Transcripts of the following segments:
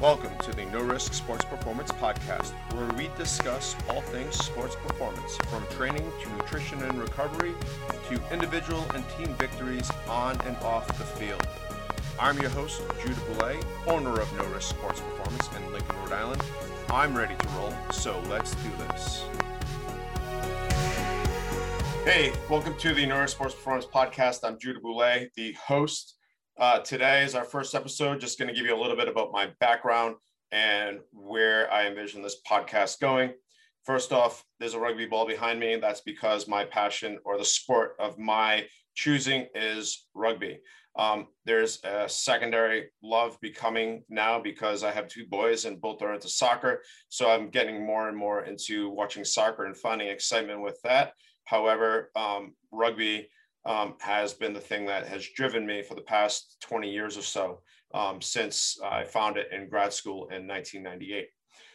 Welcome to the No Risk Sports Performance Podcast, where we discuss all things sports performance, from training to nutrition and recovery to individual and team victories on and off the field. I'm your host, Judah Boulay, owner of No Risk Sports Performance in Lincoln, Rhode Island. I'm ready to roll, so let's do this. Hey, welcome to the No Risk Sports Performance Podcast. I'm Judah Boulay, the host. Uh, today is our first episode. Just going to give you a little bit about my background and where I envision this podcast going. First off, there's a rugby ball behind me. That's because my passion or the sport of my choosing is rugby. Um, there's a secondary love becoming now because I have two boys and both are into soccer. So I'm getting more and more into watching soccer and finding excitement with that. However, um, rugby um, has been the thing that has driven me for the past 20 years or so um, since I found it in grad school in 1998.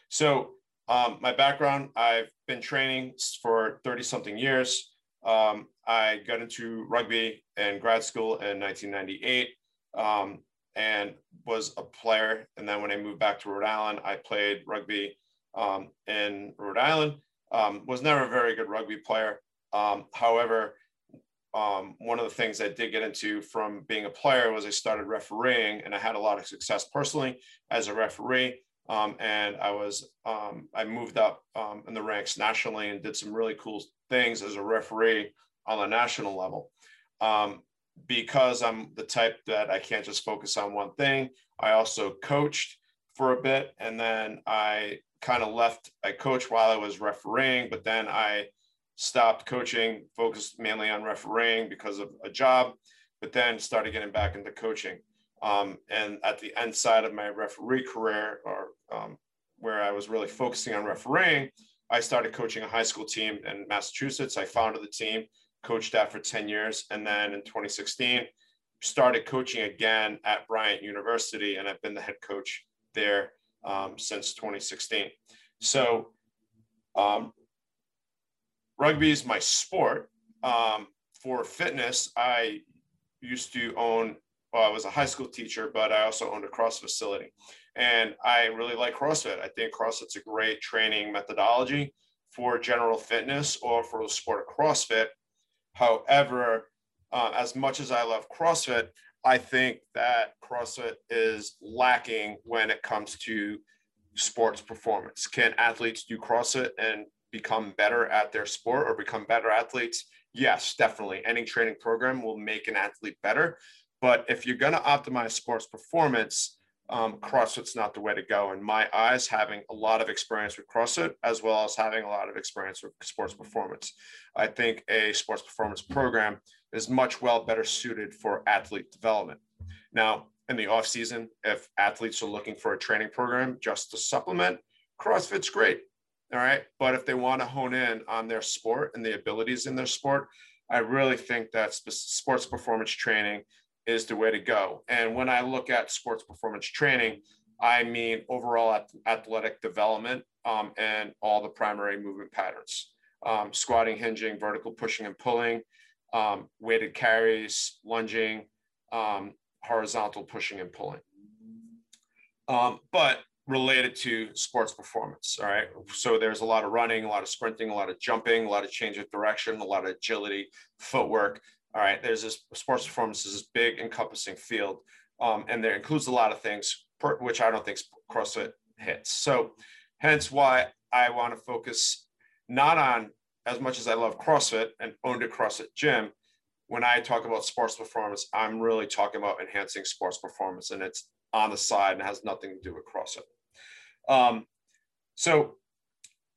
So, um, my background I've been training for 30 something years. Um, I got into rugby in grad school in 1998 um, and was a player. And then when I moved back to Rhode Island, I played rugby um, in Rhode Island. was never a very good rugby player. however, um, one of the things I did get into from being a player was I started refereeing, and I had a lot of success personally as a referee. Um, and I was um, I moved up um, in the ranks nationally and did some really cool things as a referee on the national level. Um, because I'm the type that I can't just focus on one thing. I also coached for a bit, and then I kind of left. I coached while I was refereeing, but then I stopped coaching, focused mainly on refereeing because of a job, but then started getting back into coaching. Um, and at the end side of my referee career, or um, where I was really focusing on refereeing, I started coaching a high school team in Massachusetts. I founded the team, coached that for 10 years. And then in 2016, started coaching again at Bryant University, and I've been the head coach there um, since 2016. So, um, rugby is my sport. Um, for fitness, I used to own, well, I was a high school teacher, but I also owned a cross facility. And I really like CrossFit. I think CrossFit's a great training methodology for general fitness or for the sport of CrossFit. However, uh, as much as I love CrossFit, I think that CrossFit is lacking when it comes to sports performance. Can athletes do CrossFit and become better at their sport or become better athletes, yes, definitely. Any training program will make an athlete better. But if you're going to optimize sports performance, um, CrossFit's not the way to go. In my eyes, having a lot of experience with CrossFit, as well as having a lot of experience with sports performance, I think a sports performance program is much well better suited for athlete development. Now, in the off season, if athletes are looking for a training program just to supplement, CrossFit's great. All right. But if they want to hone in on their sport and the abilities in their sport, I really think that sports performance training is the way to go. And when I look at sports performance training, I mean overall athletic development um, and all the primary movement patterns um, squatting, hinging, vertical pushing and pulling, um, weighted carries, lunging, um, horizontal pushing and pulling. Um, but related to sports performance. All right. So there's a lot of running, a lot of sprinting, a lot of jumping, a lot of change of direction, a lot of agility, footwork. All right. There's this sports performance is this big encompassing field. Um, and there includes a lot of things, per, which I don't think CrossFit hits. So hence why I want to focus not on as much as I love CrossFit and owned a CrossFit gym. When I talk about sports performance, I'm really talking about enhancing sports performance. And it's on the side and has nothing to do with CrossFit. Um, so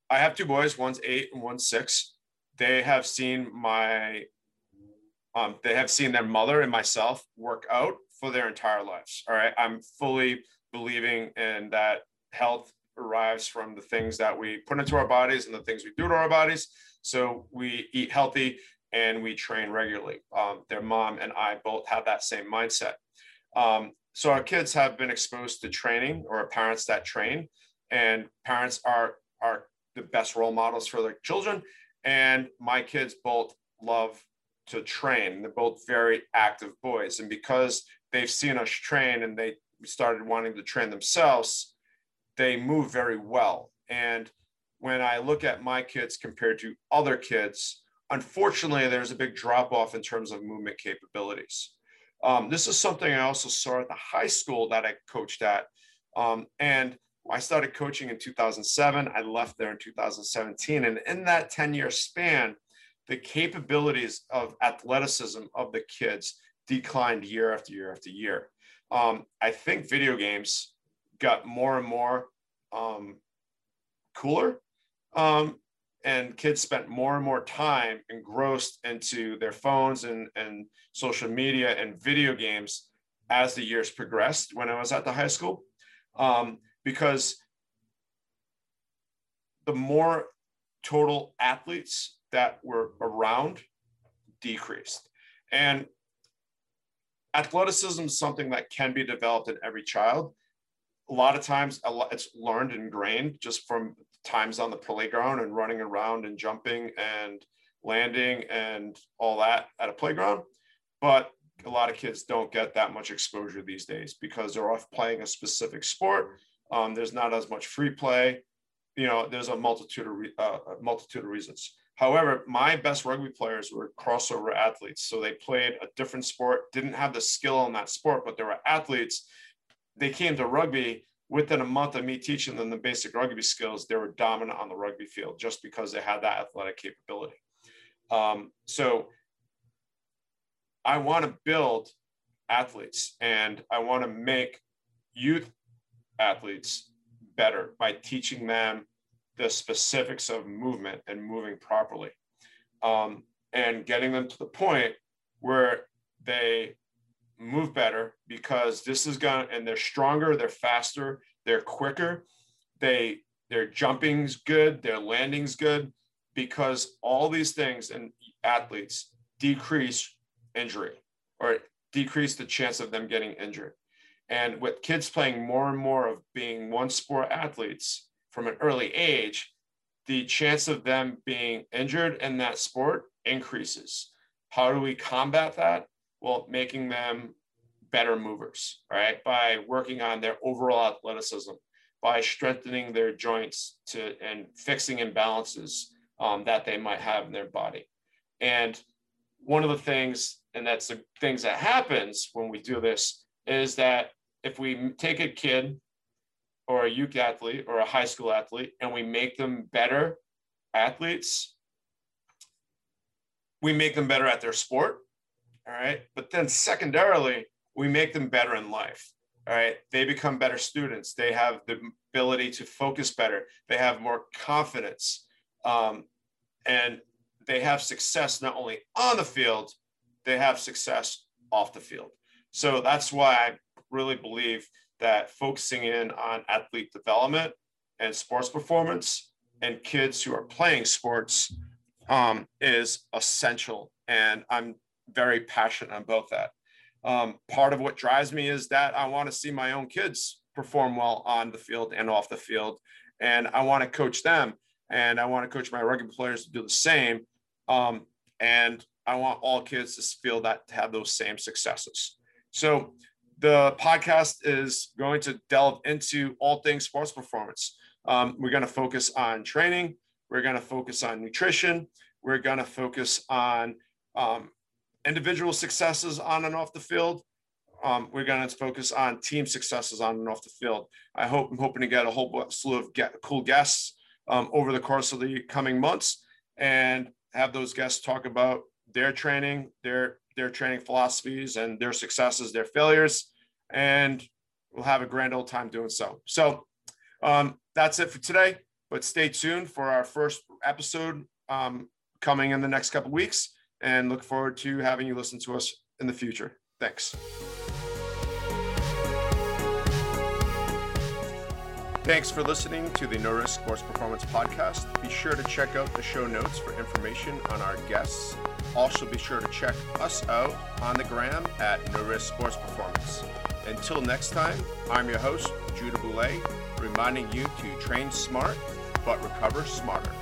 I have two boys, one's eight and one's six. They have seen my, um, they have seen their mother and myself work out for their entire lives. All right. I'm fully believing in that health arrives from the things that we put into our bodies and the things we do to our bodies. So we eat healthy and we train regularly. Um, their mom and I both have that same mindset. Um, so our kids have been exposed to training or parents that train, and parents are are the best role models for their children. And my kids both love to train. They're both very active boys, and because they've seen us train and they started wanting to train themselves, they move very well. And when I look at my kids compared to other kids, unfortunately, there's a big drop off in terms of movement capabilities. Um, this is something I also saw at the high school that I coached at. Um, and I started coaching in 2007. I left there in 2017. And in that 10 year span, the capabilities of athleticism of the kids declined year after year after year. Um, I think video games got more and more um, cooler. Um, and kids spent more and more time engrossed into their phones and, and social media and video games as the years progressed when I was at the high school. Um, because the more total athletes that were around decreased. And athleticism is something that can be developed in every child. A lot of times it's learned ingrained just from times on the playground and running around and jumping and landing and all that at a playground. But a lot of kids don't get that much exposure these days because they're off playing a specific sport. Um, there's not as much free play. You know, there's a multitude of uh, multitude of reasons. However, my best rugby players were crossover athletes. So they played a different sport, didn't have the skill in that sport, but they were athletes. They came to rugby within a month of me teaching them the basic rugby skills. They were dominant on the rugby field just because they had that athletic capability. Um, so I want to build athletes and I want to make youth athletes better by teaching them the specifics of movement and moving properly um, and getting them to the point where they move better because this is going and they're stronger they're faster they're quicker they their jumping's good their landing's good because all these things and athletes decrease injury or decrease the chance of them getting injured and with kids playing more and more of being one sport athletes from an early age, the chance of them being injured in that sport increases. How do we combat that? Well, making them better movers, right? By working on their overall athleticism, by strengthening their joints to and fixing imbalances um, that they might have in their body. And one of the things, and that's the things that happens when we do this, is that if we take a kid or a youth athlete or a high school athlete and we make them better athletes, we make them better at their sport. All right. But then secondarily, we make them better in life. All right. They become better students. They have the ability to focus better. They have more confidence. Um, and they have success not only on the field, they have success off the field. So that's why I really believe that focusing in on athlete development and sports performance and kids who are playing sports um, is essential. And I'm very passionate about that. Um, part of what drives me is that I want to see my own kids perform well on the field and off the field. And I want to coach them. And I want to coach my rugby players to do the same. Um, and I want all kids to feel that to have those same successes. So the podcast is going to delve into all things sports performance. Um, we're going to focus on training. We're going to focus on nutrition. We're going to focus on um, individual successes on and off the field. Um, we're going to focus on team successes on and off the field. I hope I'm hoping to get a whole slew of get, cool guests um, over the course of the coming months and have those guests talk about their training, their their training philosophies and their successes, their failures, and we'll have a grand old time doing so. So um, that's it for today. But stay tuned for our first episode um, coming in the next couple weeks, and look forward to having you listen to us in the future. Thanks. Thanks for listening to the No Risk Sports Performance Podcast. Be sure to check out the show notes for information on our guests. Also, be sure to check us out on the gram at No Risk Sports Performance. Until next time, I'm your host, Judah Boulay, reminding you to train smart but recover smarter.